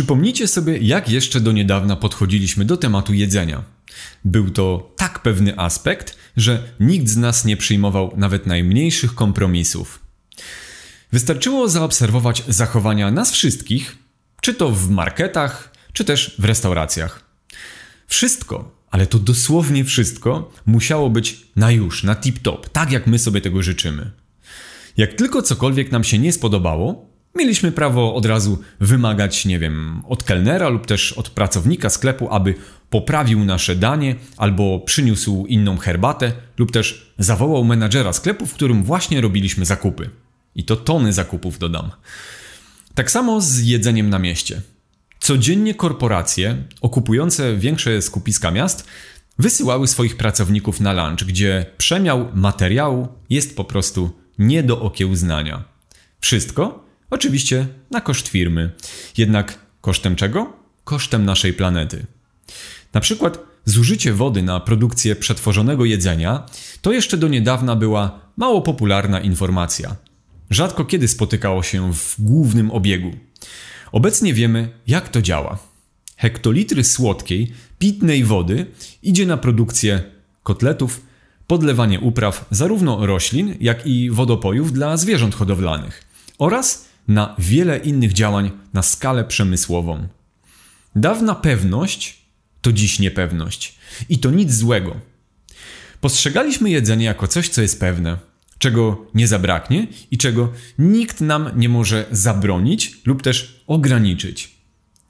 Przypomnijcie sobie, jak jeszcze do niedawna podchodziliśmy do tematu jedzenia. Był to tak pewny aspekt, że nikt z nas nie przyjmował nawet najmniejszych kompromisów. Wystarczyło zaobserwować zachowania nas wszystkich, czy to w marketach, czy też w restauracjach. Wszystko, ale to dosłownie wszystko, musiało być na już, na tip-top, tak jak my sobie tego życzymy. Jak tylko cokolwiek nam się nie spodobało, mieliśmy prawo od razu wymagać, nie wiem, od kelnera lub też od pracownika sklepu, aby poprawił nasze danie albo przyniósł inną herbatę lub też zawołał menadżera sklepu, w którym właśnie robiliśmy zakupy. I to tony zakupów dodam. Tak samo z jedzeniem na mieście. Codziennie korporacje okupujące większe skupiska miast wysyłały swoich pracowników na lunch, gdzie przemiał materiału jest po prostu nie do okiełznania. Wszystko oczywiście na koszt firmy. Jednak kosztem czego? Kosztem naszej planety. Na przykład zużycie wody na produkcję przetworzonego jedzenia to jeszcze do niedawna była mało popularna informacja. Rzadko kiedy spotykało się w głównym obiegu. Obecnie wiemy, jak to działa. Hektolitry słodkiej, pitnej wody idzie na produkcję kotletów, podlewanie upraw zarówno roślin, jak i wodopojów dla zwierząt hodowlanych oraz na wiele innych działań na skalę przemysłową. Dawna pewność to dziś niepewność. I to nic złego. Postrzegaliśmy jedzenie jako coś, co jest pewne, czego nie zabraknie i czego nikt nam nie może zabronić lub też ograniczyć.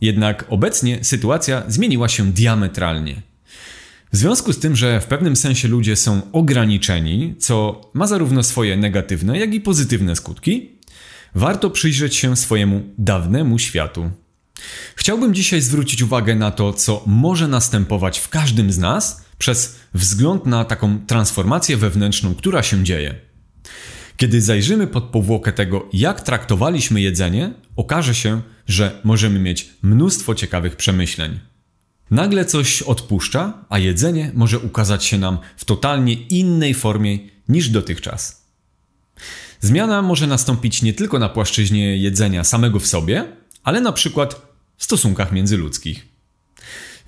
Jednak obecnie sytuacja zmieniła się diametralnie. W związku z tym, że w pewnym sensie ludzie są ograniczeni, co ma zarówno swoje negatywne, jak i pozytywne skutki, warto przyjrzeć się swojemu dawnemu światu. Chciałbym dzisiaj zwrócić uwagę na to, co może następować w każdym z nas przez wzgląd na taką transformację wewnętrzną, która się dzieje. Kiedy zajrzymy pod powłokę tego, jak traktowaliśmy jedzenie, okaże się, że możemy mieć mnóstwo ciekawych przemyśleń. Nagle coś odpuszcza, a jedzenie może ukazać się nam w totalnie innej formie niż dotychczas. Zmiana może nastąpić nie tylko na płaszczyźnie jedzenia samego w sobie, ale na przykład w stosunkach międzyludzkich.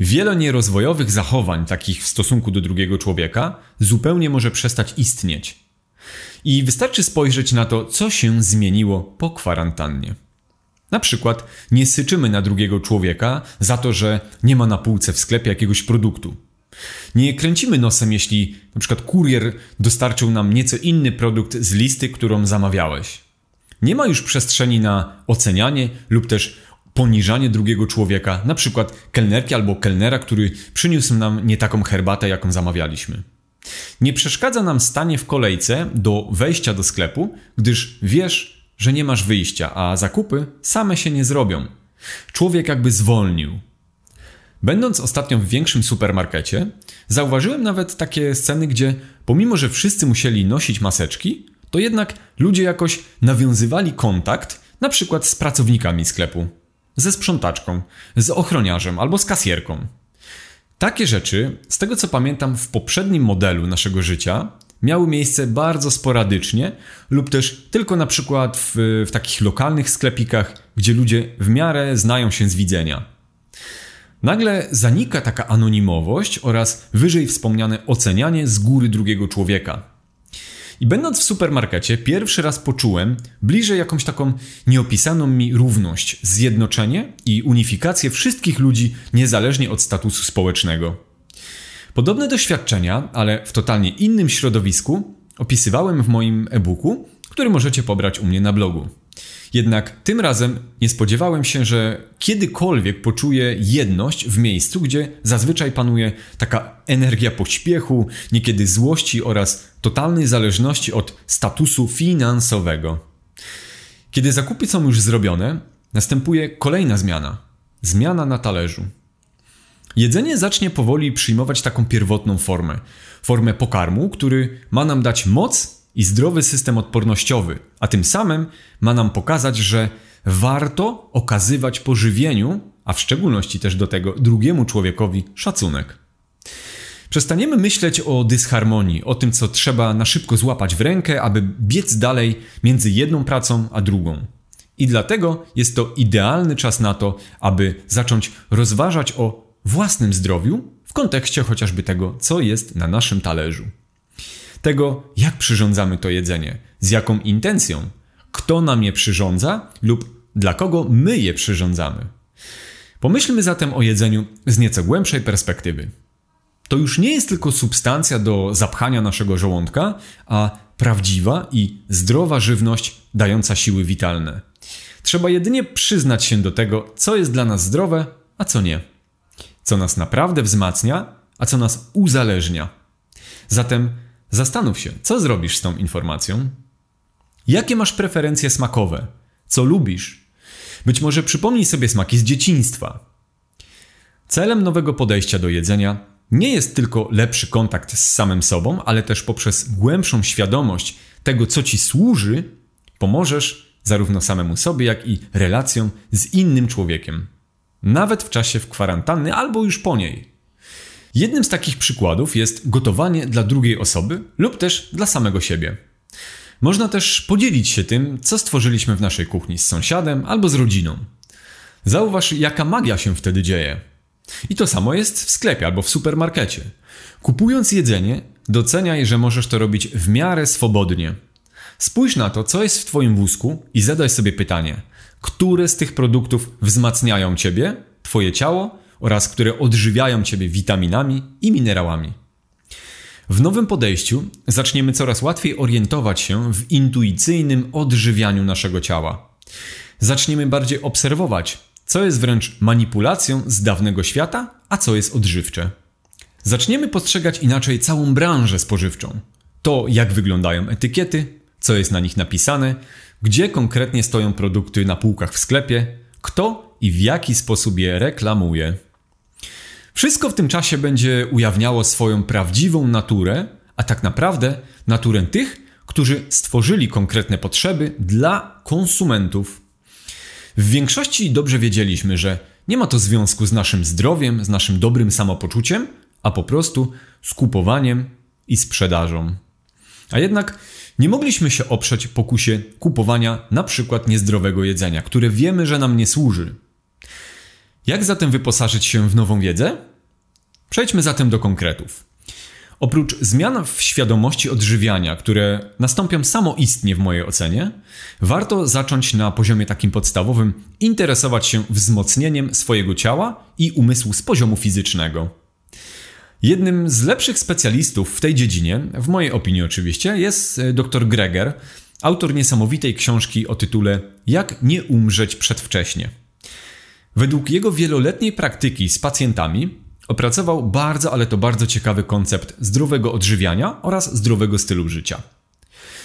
Wiele nierozwojowych zachowań, takich w stosunku do drugiego człowieka, zupełnie może przestać istnieć. I wystarczy spojrzeć na to, co się zmieniło po kwarantannie. Na przykład nie syczymy na drugiego człowieka za to, że nie ma na półce w sklepie jakiegoś produktu. Nie kręcimy nosem, jeśli przykład kurier dostarczył nam nieco inny produkt z listy, którą zamawiałeś. Nie ma już przestrzeni na ocenianie lub też poniżanie drugiego człowieka, przykład kelnerki albo kelnera, który przyniósł nam nie taką herbatę, jaką zamawialiśmy. Nie przeszkadza nam stanie w kolejce do wejścia do sklepu, gdyż wiesz, że nie masz wyjścia, a zakupy same się nie zrobią. Człowiek jakby zwolnił. Będąc ostatnio w większym supermarkecie, zauważyłem nawet takie sceny, gdzie pomimo, że wszyscy musieli nosić maseczki, to jednak ludzie jakoś nawiązywali kontakt, na przykład z pracownikami sklepu, ze sprzątaczką, z ochroniarzem albo z kasjerką. Takie rzeczy, z tego co pamiętam w poprzednim modelu naszego życia, miały miejsce bardzo sporadycznie lub też tylko na przykład w, w takich lokalnych sklepikach, gdzie ludzie w miarę znają się z widzenia. Nagle zanika taka anonimowość oraz wyżej wspomniane ocenianie z góry drugiego człowieka. I będąc w supermarkecie, pierwszy raz poczułem bliżej jakąś taką nieopisaną mi równość, zjednoczenie i unifikację wszystkich ludzi niezależnie od statusu społecznego. Podobne doświadczenia, ale w totalnie innym środowisku, opisywałem w moim e-booku, który możecie pobrać u mnie na blogu. Jednak tym razem nie spodziewałem się, że kiedykolwiek poczuję jedność w miejscu, gdzie zazwyczaj panuje taka energia pośpiechu, niekiedy złości oraz totalnej zależności od statusu finansowego. Kiedy zakupy są już zrobione, następuje kolejna zmiana zmiana na talerzu. Jedzenie zacznie powoli przyjmować taką pierwotną formę formę pokarmu, który ma nam dać moc i zdrowy system odpornościowy, a tym samym ma nam pokazać, że warto okazywać pożywieniu, a w szczególności też do tego drugiemu człowiekowi, szacunek. Przestaniemy myśleć o dysharmonii, o tym, co trzeba na szybko złapać w rękę, aby biec dalej między jedną pracą a drugą. I dlatego jest to idealny czas na to, aby zacząć rozważać o własnym zdrowiu w kontekście chociażby tego, co jest na naszym talerzu. Tego, jak przyrządzamy to jedzenie, z jaką intencją, kto nam je przyrządza lub dla kogo my je przyrządzamy. Pomyślmy zatem o jedzeniu z nieco głębszej perspektywy. To już nie jest tylko substancja do zapchania naszego żołądka, a prawdziwa i zdrowa żywność dająca siły witalne. Trzeba jedynie przyznać się do tego, co jest dla nas zdrowe, a co nie. Co nas naprawdę wzmacnia, a co nas uzależnia. Zatem zastanów się, co zrobisz z tą informacją? Jakie masz preferencje smakowe? Co lubisz? Być może przypomnij sobie smaki z dzieciństwa. Celem nowego podejścia do jedzenia nie jest tylko lepszy kontakt z samym sobą, ale też poprzez głębszą świadomość tego, co ci służy, pomożesz zarówno samemu sobie, jak i relacjom z innym człowiekiem. Nawet w czasie w kwarantanny albo już po niej. Jednym z takich przykładów jest gotowanie dla drugiej osoby lub też dla samego siebie. Można też podzielić się tym, co stworzyliśmy w naszej kuchni z sąsiadem albo z rodziną. Zauważ, jaka magia się wtedy dzieje. I to samo jest w sklepie albo w supermarkecie. Kupując jedzenie, doceniaj, że możesz to robić w miarę swobodnie. Spójrz na to, co jest w Twoim wózku i zadaj sobie pytanie, które z tych produktów wzmacniają Ciebie, Twoje ciało oraz które odżywiają Ciebie witaminami i minerałami. W nowym podejściu zaczniemy coraz łatwiej orientować się w intuicyjnym odżywianiu naszego ciała. Zaczniemy bardziej obserwować, co jest wręcz manipulacją z dawnego świata, a co jest odżywcze. Zaczniemy postrzegać inaczej całą branżę spożywczą. To, jak wyglądają etykiety, co jest na nich napisane, gdzie konkretnie stoją produkty na półkach w sklepie, kto i w jaki sposób je reklamuje. Wszystko w tym czasie będzie ujawniało swoją prawdziwą naturę, a tak naprawdę naturę tych, którzy stworzyli konkretne potrzeby dla konsumentów. W większości dobrze wiedzieliśmy, że nie ma to związku z naszym zdrowiem, z naszym dobrym samopoczuciem, a po prostu z kupowaniem i sprzedażą. A jednak nie mogliśmy się oprzeć pokusie kupowania na przykład niezdrowego jedzenia, które wiemy, że nam nie służy. Jak zatem wyposażyć się w nową wiedzę? Przejdźmy zatem do konkretów. Oprócz zmian w świadomości odżywiania, które nastąpią samoistnie w mojej ocenie, warto zacząć na poziomie takim podstawowym interesować się wzmocnieniem swojego ciała i umysłu z poziomu fizycznego. Jednym z lepszych specjalistów w tej dziedzinie, w mojej opinii oczywiście, jest e, dr Greger, autor niesamowitej książki o tytule Jak nie umrzeć przedwcześnie. Według jego wieloletniej praktyki z pacjentami opracował bardzo, ale to bardzo ciekawy koncept zdrowego odżywiania oraz zdrowego stylu życia.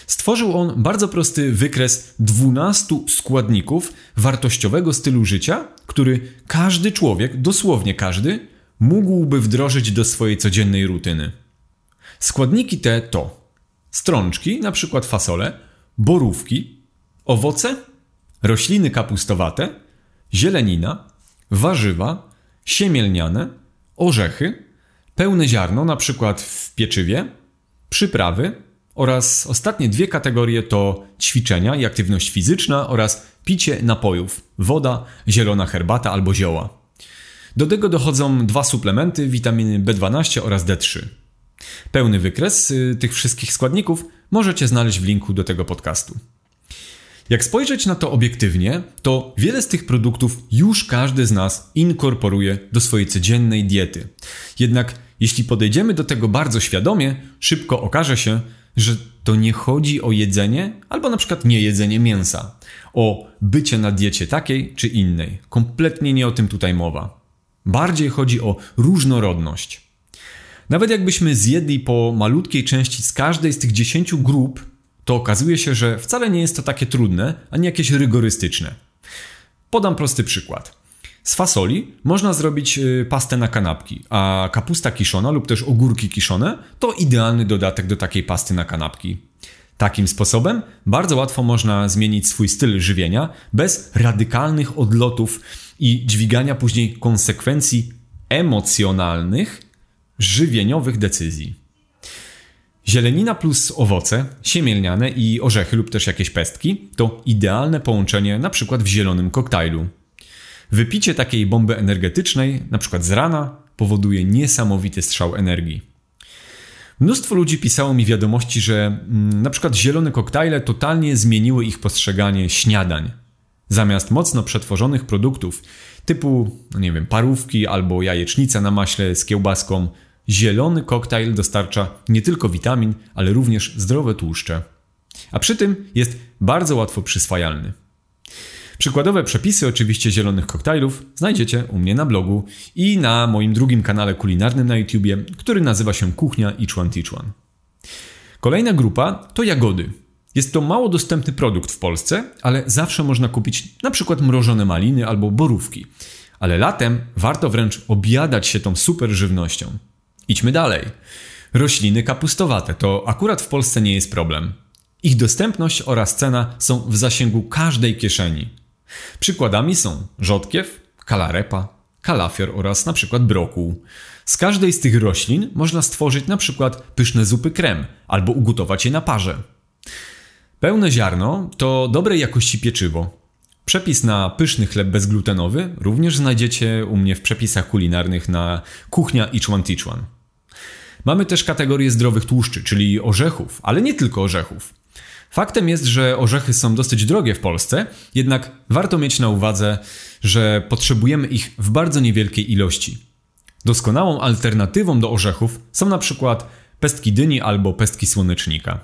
Stworzył on bardzo prosty wykres 12 składników wartościowego stylu życia, który każdy człowiek, dosłownie każdy, mógłby wdrożyć do swojej codziennej rutyny. Składniki te to strączki, np. fasole, borówki, owoce, rośliny kapustowate, zielenina, warzywa, siemielniane, orzechy, pełne ziarno, na przykład w pieczywie, przyprawy oraz ostatnie dwie kategorie to ćwiczenia i aktywność fizyczna oraz picie napojów, woda, zielona herbata albo zioła. Do tego dochodzą dwa suplementy, witaminy B12 oraz D3. Pełny wykres y, tych wszystkich składników możecie znaleźć w linku do tego podcastu. Jak spojrzeć na to obiektywnie, to wiele z tych produktów już każdy z nas inkorporuje do swojej codziennej diety. Jednak jeśli podejdziemy do tego bardzo świadomie, szybko okaże się, że to nie chodzi o jedzenie albo na przykład nie jedzenie mięsa, o bycie na diecie takiej czy innej. Kompletnie nie o tym tutaj mowa. Bardziej chodzi o różnorodność. Nawet jakbyśmy zjedli po malutkiej części z każdej z tych 10 grup, to okazuje się, że wcale nie jest to takie trudne, ani jakieś rygorystyczne. Podam prosty przykład. Z fasoli można zrobić y, pastę na kanapki, a kapusta kiszona lub też ogórki kiszone to idealny dodatek do takiej pasty na kanapki. Takim sposobem bardzo łatwo można zmienić swój styl żywienia bez radykalnych odlotów i dźwigania później konsekwencji emocjonalnych, żywieniowych decyzji. Zielenina plus owoce, siemielniane i orzechy lub też jakieś pestki to idealne połączenie na przykład w zielonym koktajlu. Wypicie takiej bomby energetycznej, na przykład z rana, powoduje niesamowity strzał energii. Mnóstwo ludzi pisało mi wiadomości, że mm, na przykład zielone koktajle totalnie zmieniły ich postrzeganie śniadań. Zamiast mocno przetworzonych produktów typu, no nie wiem, parówki albo jajecznica na maśle z kiełbaską, zielony koktajl dostarcza nie tylko witamin, ale również zdrowe tłuszcze. A przy tym jest bardzo łatwo przyswajalny. Przykładowe przepisy oczywiście zielonych koktajlów znajdziecie u mnie na blogu i na moim drugim kanale kulinarnym na YouTubie, który nazywa się Kuchnia Teach One. Kolejna grupa to jagody. Jest to mało dostępny produkt w Polsce, ale zawsze można kupić na przykład mrożone maliny albo borówki. Ale latem warto wręcz obiadać się tą super żywnością. Idźmy dalej. Rośliny kapustowate to akurat w Polsce nie jest problem. Ich dostępność oraz cena są w zasięgu każdej kieszeni. Przykładami są rzodkiew, kalarepa, kalafior oraz na przykład brokuł. Z każdej z tych roślin można stworzyć na przykład pyszne zupy krem albo ugotować je na parze. Pełne ziarno to dobrej jakości pieczywo. Przepis na pyszny chleb bezglutenowy również znajdziecie u mnie w przepisach kulinarnych na kuchnia Teach One. Mamy też kategorię zdrowych tłuszczy, czyli orzechów, ale nie tylko orzechów. Faktem jest, że orzechy są dosyć drogie w Polsce, jednak warto mieć na uwadze, że potrzebujemy ich w bardzo niewielkiej ilości. Doskonałą alternatywą do orzechów są na przykład pestki dyni albo pestki słonecznika.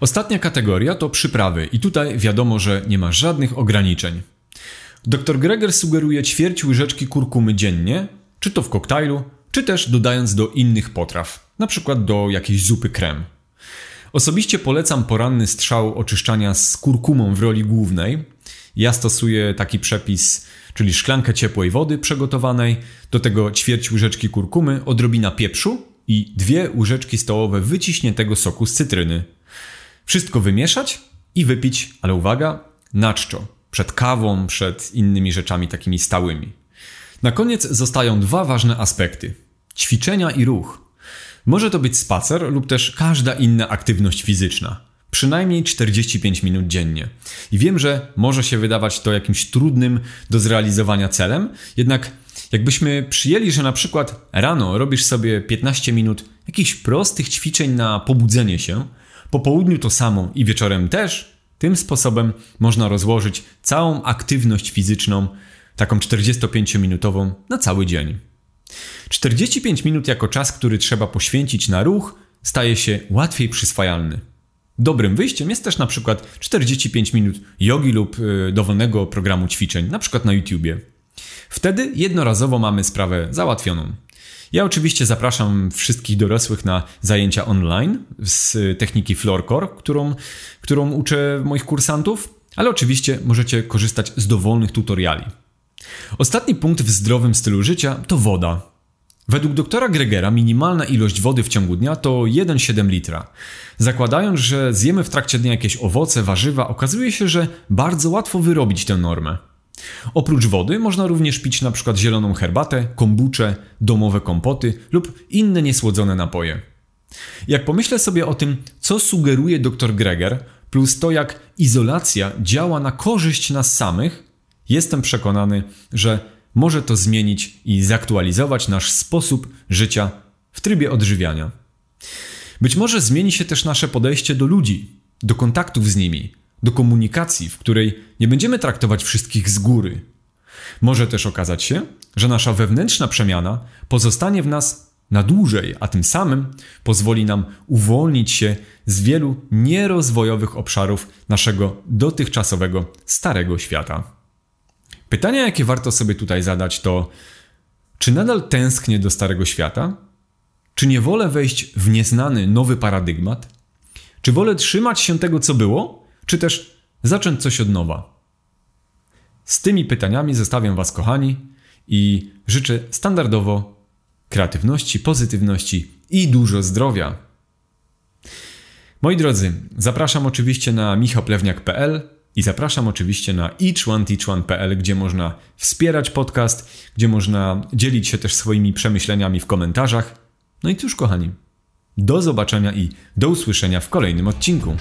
Ostatnia kategoria to przyprawy i tutaj wiadomo, że nie ma żadnych ograniczeń. Dr Greger sugeruje ćwierć łyżeczki kurkumy dziennie, czy to w koktajlu, czy też dodając do innych potraw, przykład do jakiejś zupy krem. Osobiście polecam poranny strzał oczyszczania z kurkumą w roli głównej. Ja stosuję taki przepis, czyli szklankę ciepłej wody przygotowanej, do tego ćwierć łyżeczki kurkumy, odrobina pieprzu i dwie łyżeczki stołowe wyciśniętego soku z cytryny. Wszystko wymieszać i wypić, ale uwaga, na czczo, przed kawą, przed innymi rzeczami takimi stałymi. Na koniec zostają dwa ważne aspekty: ćwiczenia i ruch. Może to być spacer lub też każda inna aktywność fizyczna. Przynajmniej 45 minut dziennie. I wiem, że może się wydawać to jakimś trudnym do zrealizowania celem, jednak jakbyśmy przyjęli, że na przykład rano robisz sobie 15 minut jakichś prostych ćwiczeń na pobudzenie się, po południu to samo i wieczorem też, tym sposobem można rozłożyć całą aktywność fizyczną, taką 45-minutową, na cały dzień. 45 minut jako czas, który trzeba poświęcić na ruch, staje się łatwiej przyswajalny. Dobrym wyjściem jest też na przykład 45 minut jogi lub y, dowolnego programu ćwiczeń, na przykład na YouTubie. Wtedy jednorazowo mamy sprawę załatwioną. Ja oczywiście zapraszam wszystkich dorosłych na zajęcia online z techniki Floorcore, którą, którą uczę moich kursantów, ale oczywiście możecie korzystać z dowolnych tutoriali. Ostatni punkt w zdrowym stylu życia to woda. Według doktora Gregera minimalna ilość wody w ciągu dnia to 1,7 litra. Zakładając, że zjemy w trakcie dnia jakieś owoce, warzywa, okazuje się, że bardzo łatwo wyrobić tę normę. Oprócz wody można również pić np. zieloną herbatę, kombucze, domowe kompoty lub inne niesłodzone napoje. Jak pomyślę sobie o tym, co sugeruje dr Greger, plus to jak izolacja działa na korzyść nas samych, jestem przekonany, że może to zmienić i zaktualizować nasz sposób życia w trybie odżywiania. Być może zmieni się też nasze podejście do ludzi, do kontaktów z nimi, do komunikacji, w której nie będziemy traktować wszystkich z góry. Może też okazać się, że nasza wewnętrzna przemiana pozostanie w nas na dłużej, a tym samym pozwoli nam uwolnić się z wielu nierozwojowych obszarów naszego dotychczasowego starego świata. Pytania, jakie warto sobie tutaj zadać, to: czy nadal tęsknię do starego świata? Czy nie wolę wejść w nieznany nowy paradygmat? Czy wolę trzymać się tego, co było, czy też zacząć coś od nowa? Z tymi pytaniami zostawiam Was, kochani, i życzę standardowo kreatywności, pozytywności i dużo zdrowia. Moi drodzy, zapraszam oczywiście na michałplewniak.pl i zapraszam oczywiście na eachoneteachone.pl, gdzie można wspierać podcast, gdzie można dzielić się też swoimi przemyśleniami w komentarzach. No i cóż, kochani, Do zobaczenia i do usłyszenia w kolejnym odcinku.